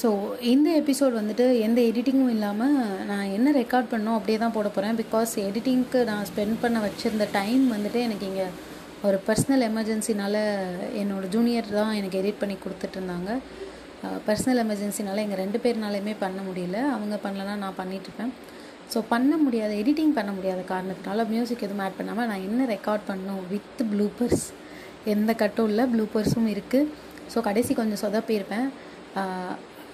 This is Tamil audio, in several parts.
ஸோ இந்த எபிசோட் வந்துட்டு எந்த எடிட்டிங்கும் இல்லாமல் நான் என்ன ரெக்கார்ட் பண்ணோம் அப்படியே தான் போட போகிறேன் பிகாஸ் எடிட்டிங்க்கு நான் ஸ்பெண்ட் பண்ண வச்சுருந்த டைம் வந்துட்டு எனக்கு இங்கே ஒரு பர்சனல் எமர்ஜென்சினால் என்னோடய ஜூனியர் தான் எனக்கு எடிட் பண்ணி கொடுத்துட்ருந்தாங்க பர்சனல் எமர்ஜென்சினால் எங்கள் ரெண்டு பேர்னாலையுமே பண்ண முடியல. அவங்க பண்ணலன்னா நான் பண்ணிகிட்ருப்பேன் ஸோ பண்ண முடியாத எடிட்டிங் பண்ண முடியாத காரணத்தினால மியூசிக் எதுவும் ஆட் பண்ணாமல் நான் என்ன ரெக்கார்ட் பண்ணணும் வித் ப்ளூப்பர்ஸ் எந்த கட்டும் இல்லை ப்ளூப்பர்ஸும் இருக்குது ஸோ கடைசி கொஞ்சம் சொதப்பியிருப்பேன்.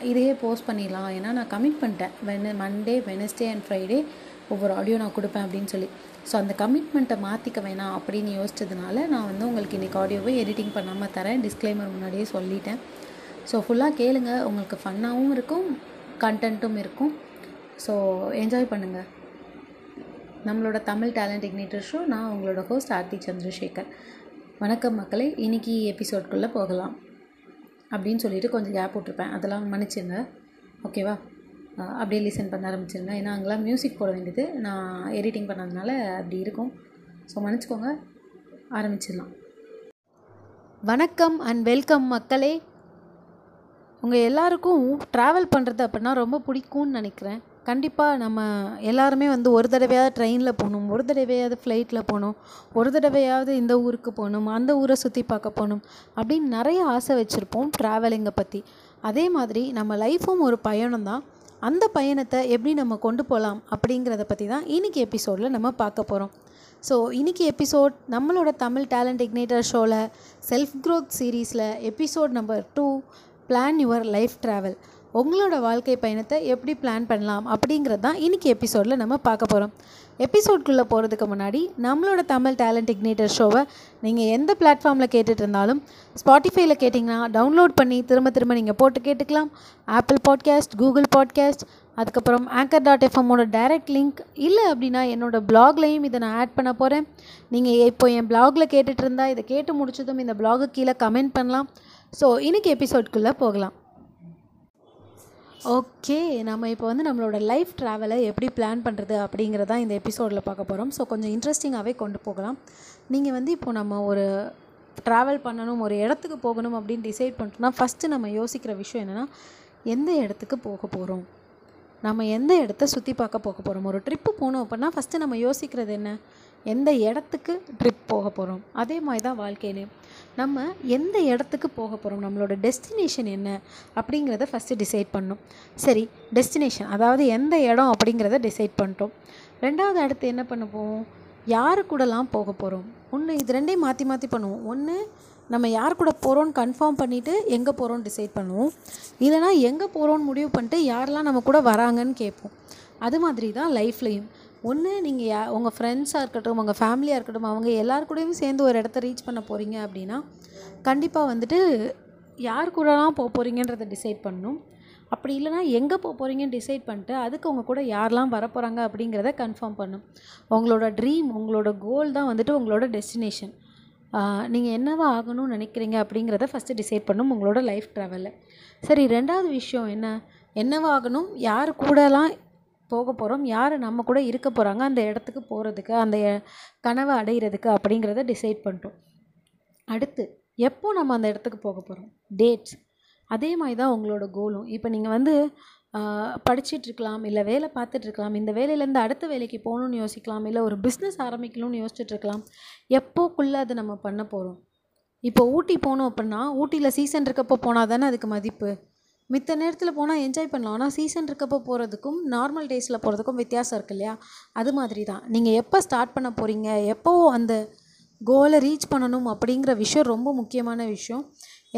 இதையே போஸ்ட் பண்ணிடலாம். ஏன்னா நான் கமிட் பண்ணிட்டேன். வென மண்டே வெனஸ்டே அண்ட் ஃப்ரைடே ஒவ்வொரு ஆடியோ நான் கொடுப்பேன் அப்படின்னு சொல்லி. ஸோ அந்த கமிட்மெண்ட்டை மாற்றிக்க வேணாம் அப்படின்னு யோசிச்சதுனால நான் வந்து உங்களுக்கு இன்றைக்கி ஆடியோவை எடிட்டிங் பண்ணாமல் தரேன். டிஸ்க்ளைமர் முன்னாடியே சொல்லிட்டேன். ஸோ ஃபுல்லாக கேளுங்க. உங்களுக்கு ஃபன்னாகவும் இருக்கும் கண்டென்ட்டும் இருக்கும். ஸோ என்ஜாய் பண்ணுங்கள் நம்மளோட தமிழ் டேலண்ட் இக்னேட்டர் ஷோ நான் உங்களோட ஹோஸ்ட் ஆர்த்தி சந்திரசேகர். வணக்கம் மக்களே. இன்றைக்கி எபிசோட்குள்ளே போகலாம். அப்படின்னு சொல்லிட்டு கொஞ்சம் கேப் விட்ருப்பேன் அதெல்லாம் மன்னிச்சிருங்க. ஓகேவா அப்படியே லிசன் பண்ண ஆரம்பிச்சிருங்க. ஏன்னா அங்கெல்லாம் மியூசிக் போட வேண்டியது. நான் எடிட்டிங் பண்ணதுனால அப்படி இருக்கும். ஸோ மன்னிச்சிக்கோங்க. ஆரம்பிச்சிடலாம். வணக்கம் அண்ட் வெல்கம் மக்களே. உங்கள் எல்லாருக்கும் ட்ராவல் பண்ணுறது அப்படின்னா ரொம்ப பிடிக்கும்னு நினைக்கிறேன். கண்டிப்பாக நம்ம எல்லாருமே வந்து ஒரு தடவையாவது ட்ரெயினில் போகணும் ஒரு தடவையாவது ஃப்ளைட்டில் போகணும் ஒரு தடவையாவது இந்த ஊருக்கு போகணும் அந்த ஊரை சுற்றி பார்க்க போகணும் அப்படின்னு நிறைய ஆசை வச்சுருப்போம் ட்ராவலிங்கை பற்றி அதே மாதிரி நம்ம லைஃப்பும் ஒரு பயணம் தான். அந்த பயணத்தை எப்படி நம்ம கொண்டு போகலாம் அப்படிங்கிறத பற்றி தான் இன்றைக்கி எபிசோடில் நம்ம பார்க்க போகிறோம் ஸோ இன்றைக்கி எபிசோட் நம்மளோட தமிழ் டேலண்ட் இக்னேட்டர் ஷோவில் செல்ஃப் க்ரோத் சீரீஸில் episode number two plan your life travel உங்களோட வாழ்க்கை பயணத்தை எப்படி பிளான் பண்ணலாம் அப்படிங்கிறது தான் இன்றைக்கி எபிசோடில் நம்ம பார்க்க போகிறோம் எபிசோட்குள்ளே போகிறதுக்கு முன்னாடி நம்மளோட தமிழ் டேலண்ட் இக்னேட்டர் ஷோவை நீங்கள் எந்த பிளாட்ஃபார்மில் கேட்டுட்டு இருந்தாலும் ஸ்பாட்டிஃபைல கேட்டிங்கன்னா டவுன்லோட் பண்ணி திரும்ப திரும்ப நீங்கள் போட்டு கேட்டுக்கலாம். ஆப்பிள் பாட்காஸ்ட் கூகுள் பாட்காஸ்ட் அதுக்கப்புறம் ஆங்கர் டாட் எஃப்எம்மோட டைரக்ட் லிங்க் இல்லை அப்படின்னா என்னோடய ப்ளாக்லேயும் இதை நான் ஆட் பண்ண போகிறேன் நீங்கள் இப்போ என் பிளாகில் கேட்டுட்டு இருந்தால் இதை கேட்டு முடிச்சதும் இந்த பிளாகு கீழே கமெண்ட் பண்ணலாம். ஸோ இன்றைக்கி எபிசோட்குள்ளே போகலாம். ஓகே நம்ம இப்போ வந்து நம்மளோட லைஃப் ட்ராவலை எப்படி பிளான் பண்ணுறது அப்படிங்கிறதா இந்த எபிசோடில் பார்க்க போகிறோம் ஸோ கொஞ்சம் இன்ட்ரெஸ்டிங்காகவே கொண்டு போகலாம். நீங்கள் வந்து இப்போ நம்ம ஒரு ட்ராவல் பண்ணணும் ஒரு இடத்துக்கு போகணும் அப்படின்னு டிசைட் பண்ணிட்டோம்னா ஃபஸ்ட்டு நம்ம யோசிக்கிற விஷயம் என்னென்னா எந்த இடத்துக்கு போக போகிறோம் நம்ம எந்த இடத்த சுற்றி பார்க்க போக போகிறோம் ஒரு ட்ரிப்பு போகணும் அப்படின்னா ஃபஸ்ட்டு நம்ம யோசிக்கிறது என்ன? எந்த இடத்துக்கு ட்ரிப் போக போகிறோம் அதே மாதிரி தான் வாழ்க்கையிலையும் நம்ம எந்த இடத்துக்கு போக போகிறோம் நம்மளோட டெஸ்டினேஷன் என்ன? அப்படிங்கிறத ஃபஸ்ட்டு டிசைட் பண்ணும். சரி டெஸ்டினேஷன் அதாவது எந்த இடம் அப்படிங்கிறத டிசைட் பண்ணிட்டோம். ரெண்டாவது அடுத்து என்ன பண்ண போவோம் யாரு கூடலாம் போக போகிறோம் ஒன்று இது ரெண்டையும் மாற்றி மாற்றி பண்ணுவோம். ஒன்று நம்ம யார் கூட போகிறோன்னு கன்ஃபார்ம் பண்ணிவிட்டு எங்கே போகிறோன்னு டிசைட் பண்ணுவோம். இல்லைனா எங்கே போகிறோன்னு முடிவு பண்ணிட்டு யாரெல்லாம் நம்ம கூட வராங்கன்னு கேட்போம். அது மாதிரி தான் லைஃப்லேயும் ஒன்று நீங்கள் யா உங்கள் ஃப்ரெண்ட்ஸாக இருக்கட்டும் உங்கள் ஃபேமிலியாக இருக்கட்டும் அவங்க எல்லார் கூடயும் சேர்ந்து ஒரு இடத்த ரீச் பண்ண போகிறீங்க அப்படின்னா கண்டிப்பாக வந்துட்டு யார் கூடலாம் போக போகிறீங்கன்றதை டிசைட் பண்ணணும் அப்படி இல்லைனா எங்கே போக போகிறீங்கன்னு டிசைட் பண்ணிட்டு அதுக்கு உங்கள் கூட யாரெல்லாம் வரப்போகிறாங்க அப்படிங்கிறத கன்ஃபார்ம் பண்ணும். உங்களோட ட்ரீம் உங்களோட கோல் தான் வந்துட்டு உங்களோட டெஸ்டினேஷன் நீங்கள் என்னவா ஆகணும்னு நினைக்கிறீங்க அப்படிங்கிறத ஃபஸ்ட்டு டிசைட் பண்ணும் உங்களோட லைஃப் ட்ராவலில் சரி ரெண்டாவது விஷயம் என்ன? என்னவாகணும் யார் கூடலாம் போக போகிறோம் யார் நம்ம கூட இருக்க போகிறாங்க அந்த இடத்துக்கு போகிறதுக்கு அந்த கனவை அடைகிறதுக்கு அப்படிங்கிறத டிசைட் பண்ணிட்டோம். அடுத்து எப்போ நம்ம அந்த இடத்துக்கு போக போகிறோம் டேட்ஸ் அதே மாதிரி தான் உங்களோட கோலும் இப்போ நீங்கள் வந்து படிச்சிட்ருக்கலாம் இல்லை வேலை பார்த்துட்ருக்கலாம் இந்த வேலையிலேருந்து அடுத்த வேலைக்கு போகணுன்னு யோசிக்கலாம் இல்லை ஒரு பிஸ்னஸ் ஆரம்பிக்கணும்னு யோசிச்சுட்ருக்கலாம் எப்போக்குள்ளே அதை நம்ம பண்ண போகிறோம் இப்போ ஊட்டி போகணும் அப்படின்னா ஊட்டியில் சீசன் இருக்கப்போ போனால் தானே அதுக்கு மதிப்பு? மித்த நேரத்தில் போனால் என்ஜாய் பண்ணலாம். ஆனால் சீசன் இருக்கப்போ போகிறதுக்கும் நார்மல் டேஸில் போகிறதுக்கும் வித்தியாசம் இருக்கு இல்லையா? அது மாதிரி தான் நீங்கள் எப்போ ஸ்டார்ட் பண்ண போகிறீங்க எப்போ அந்த கோலை ரீச் பண்ணணும் அப்படிங்கிற விஷயம் ரொம்ப முக்கியமான விஷயம்.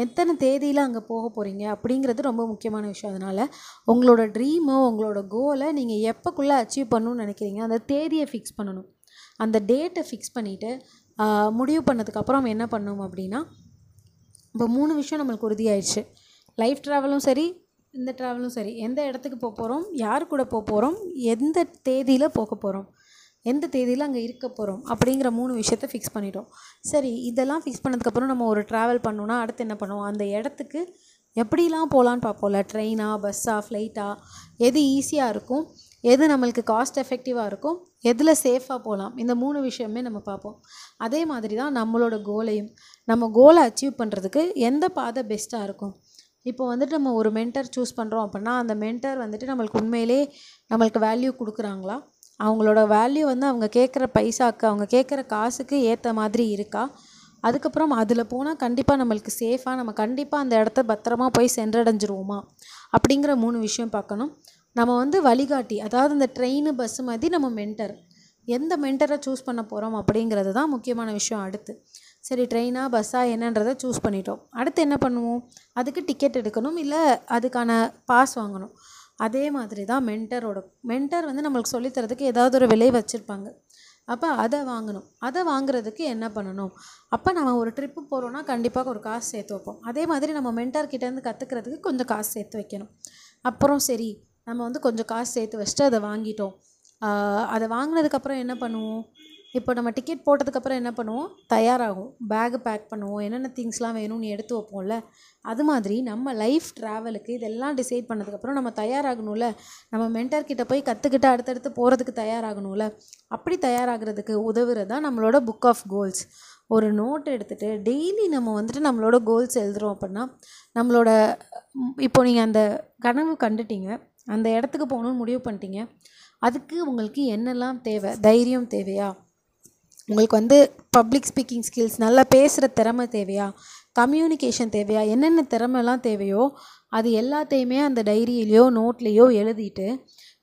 எத்தனை தேதியில் அங்கே போக போகிறீங்க அப்படிங்கிறது ரொம்ப முக்கியமான விஷயம். அதனால் உங்களோட ட்ரீமோ உங்களோட கோலை நீங்கள் எப்போக்குள்ளே அச்சீவ் பண்ணணும்னு நினைக்கிறீங்க? அந்த தேதியை ஃபிக்ஸ் பண்ணணும். அந்த டேட்டை ஃபிக்ஸ் பண்ணிவிட்டு முடிவு பண்ணதுக்கப்புறம் என்ன பண்ணணும் அப்படின்னா இப்போ மூணு விஷயம் நம்மளுக்கு உறுதியாயிடுச்சு லைஃப் ட்ராவலும் சரி இந்த ட்ராவலும் சரி எந்த இடத்துக்கு போக போகிறோம் யார் கூட போக போகிறோம் எந்த தேதியில் போக போகிறோம் எந்த தேதியில் அங்கே இருக்க போகிறோம் அப்படிங்கிற மூணு விஷயத்த ஃபிக்ஸ் பண்ணிட்டோம். சரி இதெல்லாம் ஃபிக்ஸ் பண்ணதுக்கப்புறம் நம்ம ஒரு ட்ராவல் பண்ணோன்னா அடுத்து என்ன பண்ணுவோம்? அந்த இடத்துக்கு எப்படிலாம் போகலான்னு பார்ப்போம்ல? ட்ரெயினா பஸ்ஸா ஃப்ளைட்டா எது ஈஸியாக இருக்கும் எது நம்மளுக்கு காஸ்ட் எஃபெக்டிவாக இருக்கும் எதில் சேஃபாக போகலாம் இந்த மூணு விஷயமே நம்ம பார்ப்போம். அதே மாதிரி தான் நம்மளோட கோலையும் நம்ம கோலை அச்சீவ் பண்ணுறதுக்கு எந்த பாதை பெஸ்ட்டாக இருக்கும்? இப்போ வந்துட்டு நம்ம ஒரு மென்டர் சூஸ் பண்ணுறோம் அப்படின்னா அந்த மென்டர் வந்துட்டு நம்மளுக்கு உண்மையிலே நம்மளுக்கு வேல்யூ கொடுக்குறாங்களா? அவங்களோட வேல்யூ வந்து அவங்க கேட்குற பைசாக்கு அவங்க கேட்குற காசுக்கு ஏற்ற மாதிரி இருக்கா? அதுக்கப்புறம் அதில் போனால் கண்டிப்பாக நம்மளுக்கு சேஃபாக நம்ம கண்டிப்பாக அந்த இடத்த பத்திரமா போய் சென்றடைஞ்சிருவோமா? அப்படிங்கிற மூணு விஷயம் பார்க்கணும். நம்ம வந்து வழிகாட்டி அதாவது இந்த ட்ரெயின் பஸ்ஸு மாதிரி நம்ம மென்டர் எந்த மென்டரை சூஸ் பண்ண போகிறோம் அப்படிங்கிறது தான் முக்கியமான விஷயம் அடுத்து. சரி ட்ரெயினாக பஸ்ஸாக என்னன்றதை சூஸ் பண்ணிட்டோம். அடுத்து என்ன பண்ணுவோம்? அதுக்கு டிக்கெட் எடுக்கணும் இல்லை அதுக்கான பாஸ் வாங்கணும். அதே மாதிரி தான் மென்டரோட மென்டர் வந்து நம்மளுக்கு சொல்லித்தரதுக்கு ஏதாவது ஒரு விலை வச்சுருப்பாங்க. அப்போ அதை வாங்கணும். அதை வாங்குறதுக்கு என்ன பண்ணணும்? அப்போ நம்ம ஒரு ட்ரிப்பு போகிறோன்னா கண்டிப்பாக ஒரு காசு சேர்த்து வைப்போம். அதே மாதிரி நம்ம மென்டார் கிட்டேருந்து கற்றுக்கிறதுக்கு கொஞ்சம் காசு சேர்த்து வைக்கணும். அப்புறம் சரி நம்ம வந்து கொஞ்சம் காசு சேர்த்து வச்சுட்டு அதை வாங்கிட்டோம். அதை வாங்கினதுக்கப்புறம் என்ன பண்ணுவோம்? இப்போ நம்ம டிக்கெட் போட்டதுக்கப்புறம் என்ன பண்ணுவோம்? தயாராகும். பேகு பேக் பண்ணுவோம். என்னென்ன திங்ஸ்லாம் வேணும்னு எடுத்து வைப்போம்ல? அது மாதிரி நம்ம லைஃப் ட்ராவலுக்கு இதெல்லாம் டிசைட் பண்ணதுக்கப்புறம் நம்ம தயாராகணும்ல? நம்ம மென்டர்கிட்ட போய் கற்றுக்கிட்டு அடுத்தடுத்து போகிறதுக்கு தயாராகணும்ல? அப்படி தயாராகிறதுக்கு உதவுறது தான் நம்மளோட புக் ஆஃப் கோல்ஸ் ஒரு நோட் எடுத்துகிட்டு டெய்லி நம்ம வந்துட்டு நம்மளோட கோல்ஸ் எழுதுறோம் அப்படின்னா நம்மளோட இப்போ நீங்கள் அந்த கனவு கண்டுட்டீங்க. அந்த இடத்துக்கு போகணுன்னு முடிவு பண்ணிட்டீங்க. அதுக்கு உங்களுக்கு என்னெல்லாம் தேவை? தைரியம் தேவையா? உங்களுக்கு வந்து பப்ளிக் ஸ்பீக்கிங் ஸ்கில்ஸ் நல்லா பேசுகிற திறமை தேவையா? கம்யூனிகேஷன் தேவையா? என்னென்ன திறமைலாம் தேவையோ அது எல்லாத்தையுமே அந்த டைரியிலையோ நோட்லேயோ எழுதிட்டு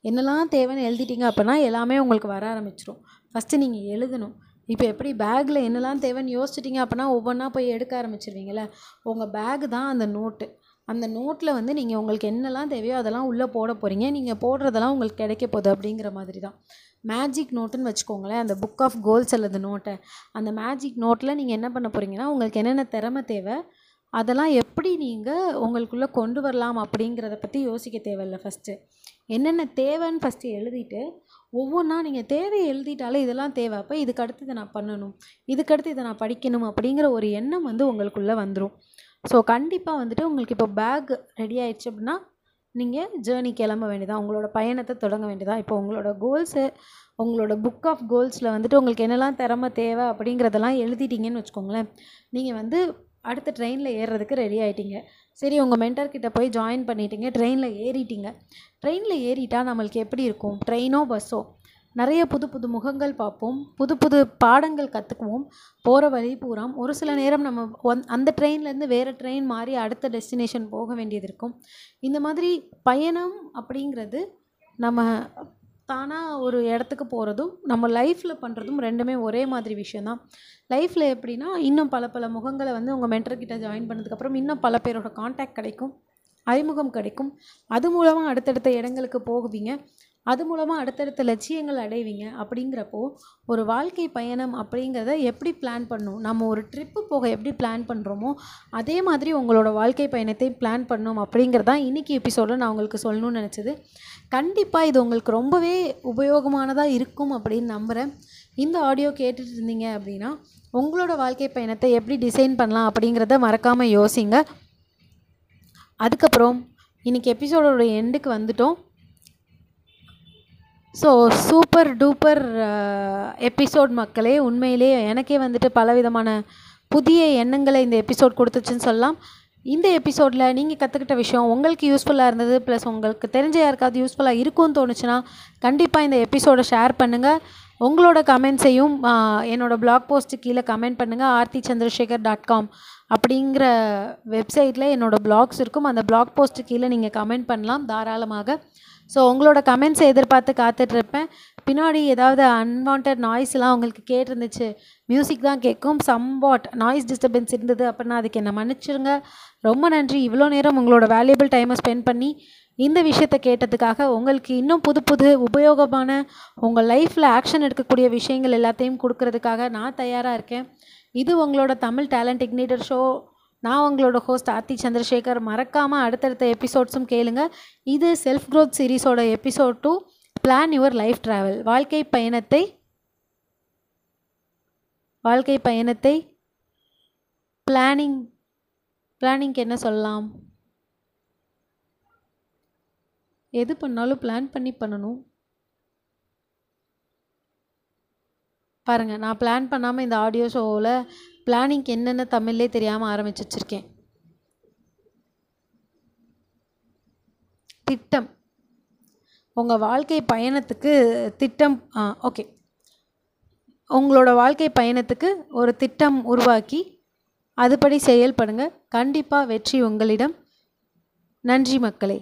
என்னெல்லாம் தேவைன்னு எழுதிட்டீங்க அப்படின்னா எல்லாமே உங்களுக்கு வர ஆரம்பிச்சிடும் ஃபஸ்ட்டு நீங்கள் எழுதணும். இப்போ எப்படி பேக்கில் என்னெல்லாம் தேவைன்னு யோசிச்சிட்டிங்க அப்படின்னா ஒவ்வொன்றா போய் எடுக்க ஆரம்பிச்சிருவீங்களே உங்கள் பேக் தான் அந்த நோட்டு அந்த நோட்டில் வந்து நீங்கள் உங்களுக்கு என்னெல்லாம் தேவையோ அதெல்லாம் உள்ளே போட போகிறீங்க நீங்கள் போடுறதெல்லாம் உங்களுக்கு கிடைக்க போகுது அப்படிங்கிற மாதிரி தான் மேஜிக் நோட்டுன்னு வச்சுக்கோங்களேன். அந்த புக் ஆஃப் கோல்ஸ் அல்லது நோட்டை அந்த மேஜிக் நோட்டில் நீங்கள் என்ன பண்ண போகிறீங்கன்னா உங்களுக்கு என்னென்ன திறமை தேவை அதெல்லாம் எப்படி நீங்கள் உங்களுக்குள்ளே கொண்டு வரலாம் அப்படிங்கிறத பற்றி யோசிக்க தேவையில்ல ஃபஸ்ட்டு என்னென்ன தேவைன்னு ஃபஸ்ட்டு எழுதிட்டு ஒவ்வொன்றா நீங்கள் தேவையை எழுதிட்டாலே இதெல்லாம் தேவை. அப்போ இதுக்கு அடுத்து இதை நான் பண்ணணும் இதுக்கடுத்து இதை நான் படிக்கணும் அப்படிங்கிற ஒரு எண்ணம் வந்து உங்களுக்குள்ளே வந்துடும் ஸோ கண்டிப்பாக வந்துட்டு உங்களுக்கு இப்போ பேக் ரெடி ஆயிடுச்சு அப்படின்னா நீங்கள் ஜேர்னி கிளம்ப வேண்டியதான் உங்களோட பயணத்தை தொடங்க வேண்டியதான் இப்போ உங்களோட கோல்ஸு உங்களோட புக் ஆஃப் கோல்ஸில் வந்துட்டு உங்களுக்கு என்னெல்லாம் திறமை தேவை அப்படிங்கிறதெல்லாம் எழுதிட்டீங்கன்னு வச்சுக்கோங்களேன். நீங்கள் வந்து அடுத்த ட்ரெயினில் ஏறுறதுக்கு ரெடி ஆகிட்டீங்க சரி உங்கள் மென்டர்கிட்ட போய் ஜாயின் பண்ணிட்டீங்க ட்ரெயினில் ஏறிட்டீங்க. ட்ரெயினில் ஏறிட்டால் நம்மளுக்கு எப்படி இருக்கும்? ட்ரெயினோ பஸ்ஸோ நிறைய புது புது முகங்கள் பார்ப்போம் புது புது பாடங்கள் கற்றுக்குவோம் போகிற வழி பூராம் ஒரு சில நேரம் நம்ம ஒன் அந்த ட்ரெயின்லேருந்து வேறு ட்ரெயின் மாறி அடுத்த டெஸ்டினேஷன் போக வேண்டியது இருக்கும். இந்த மாதிரி பயணம் அப்படிங்கிறது நம்ம தானாக ஒரு இடத்துக்கு போகிறதும் நம்ம லைஃப்பில் பண்ணுறதும் ரெண்டுமே ஒரே மாதிரி விஷயந்தான் லைஃப்பில் எப்படின்னா இன்னும் பல பல முகங்களை வந்து உங்கள் மென்டர்கிட்ட ஜாயின் பண்ணதுக்கப்புறம் இன்னும் பல பேரோட காண்டாக்ட் கிடைக்கும் அறிமுகம் கிடைக்கும். அது மூலமாக அடுத்தடுத்த இடங்களுக்கு போகுவீங்க. அது மூலமாக அடுத்தடுத்த லட்சியங்கள் அடைவீங்க. அப்படிங்கிறப்போ ஒரு வாழ்க்கை பயணம் அப்படிங்கிறத எப்படி பிளான் பண்ணணும் நம்ம ஒரு ட்ரிப்பு போக எப்படி பிளான் பண்ணுறோமோ அதே மாதிரி உங்களோட வாழ்க்கை பயணத்தை பிளான் பண்ணணும் அப்படிங்கிறதான் இன்றைக்கி எபிசோடில் நான் உங்களுக்கு சொல்லணும்னு நினச்சது. கண்டிப்பாக இது உங்களுக்கு ரொம்பவே உபயோகமானதாக இருக்கும் அப்படின்னு நம்புகிறேன் இந்த ஆடியோ கேட்டுட்டு இருந்தீங்க அப்படின்னா உங்களோட வாழ்க்கை பயணத்தை எப்படி டிசைன் பண்ணலாம் அப்படிங்கிறத மறக்காமல் யோசிங்க. அதுக்கப்புறம் இன்றைக்கி எபிசோடோட எண்டுக்கு வந்துட்டோம். ஸோ சூப்பர் டூப்பர் எபிசோட் மக்களே உண்மையிலே எனக்கே வந்துட்டு பலவிதமான புதிய எண்ணங்களை இந்த எபிசோட் கொடுத்துச்சுன்னு சொல்லலாம். இந்த எபிசோடில் நீங்கள் கற்றுக்கிட்ட விஷயம் உங்களுக்கு யூஸ்ஃபுல்லாக இருந்தது ப்ளஸ் உங்களுக்கு தெரிஞ்ச யாருக்காவது யூஸ்ஃபுல்லாக இருக்கும்னு தோணுச்சுன்னா கண்டிப்பாக இந்த எபிசோடை ஷேர் பண்ணுங்கள் உங்களோட கமெண்ட்ஸையும் என்னோடய ப்ளாக் போஸ்ட்டு கீழே கமெண்ட் பண்ணுங்கள் ஆர்த்தி சந்திரசேகர் டாட் காம் அப்படிங்கிற வெப்சைட்டில் என்னோடய பிளாக்ஸ் இருக்கும். அந்த ப்ளாக் போஸ்ட்டு கீழே நீங்கள் கமெண்ட் பண்ணலாம் தாராளமாக. ஸோ உங்களோட கமெண்ட்ஸை எதிர்பார்த்து காத்துட்ருப்பேன். பின்னாடி ஏதாவது அன்வான்ட் நாய்ஸ்லாம் உங்களுக்கு கேட்டிருந்துச்சு மியூசிக் தான் கேட்கும் சம்பாட் நாய்ஸ் டிஸ்டர்பன்ஸ் இருந்தது அப்படின்னா அதுக்கு என்ன மன்னிச்சிருங்க ரொம்ப நன்றி. இவ்வளோ நேரம் உங்களோட வேல்யூபிள் டைமை ஸ்பெண்ட் பண்ணி இந்த விஷயத்தை கேட்டதுக்காக உங்களுக்கு இன்னும் புது புது உபயோகமான உங்கள் லைஃப்பில் ஆக்ஷன் எடுக்கக்கூடிய விஷயங்கள் எல்லாத்தையும் கொடுக்கறதுக்காக நான் தயாராக இருக்கேன். இது உங்களோட தமிழ் டேலண்ட் இக்னேட்டர் ஷோ நான் உங்களோட ஹோஸ்ட் ஆர்த்தி சந்திரசேகர். மறக்காமல் அடுத்தடுத்த எபிசோட்ஸும் கேளுங்க. இது self growth சீரிஸோட episode two plan your life travel வாழ்க்கை பயணத்தை வாழ்க்கை பயணத்தை பிளானிங் பிளானிங்க்கு என்ன சொல்லலாம்? எது பண்ணாலும் பிளான் பண்ணி பண்ணணும். பாருங்கள் நான் பிளான் பண்ணாமல் இந்த ஆடியோ ஷோவில் பிளானிங்க்கு என்னென்ன தமிழ்லே தெரியாமல் ஆரம்பிச்சு வச்சுருக்கேன் திட்டம். உங்கள் வாழ்க்கை பயணத்துக்கு திட்டம் ஓகே உங்களோட வாழ்க்கை பயணத்துக்கு ஒரு திட்டம் உருவாக்கி அதுபடி செயல்படுங்க. கண்டிப்பாக வெற்றி உங்களிடம். நன்றி மக்களே.